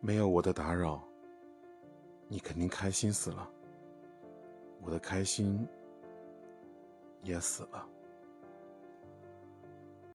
没有我的打扰你肯定开心死了。我的开心也死了。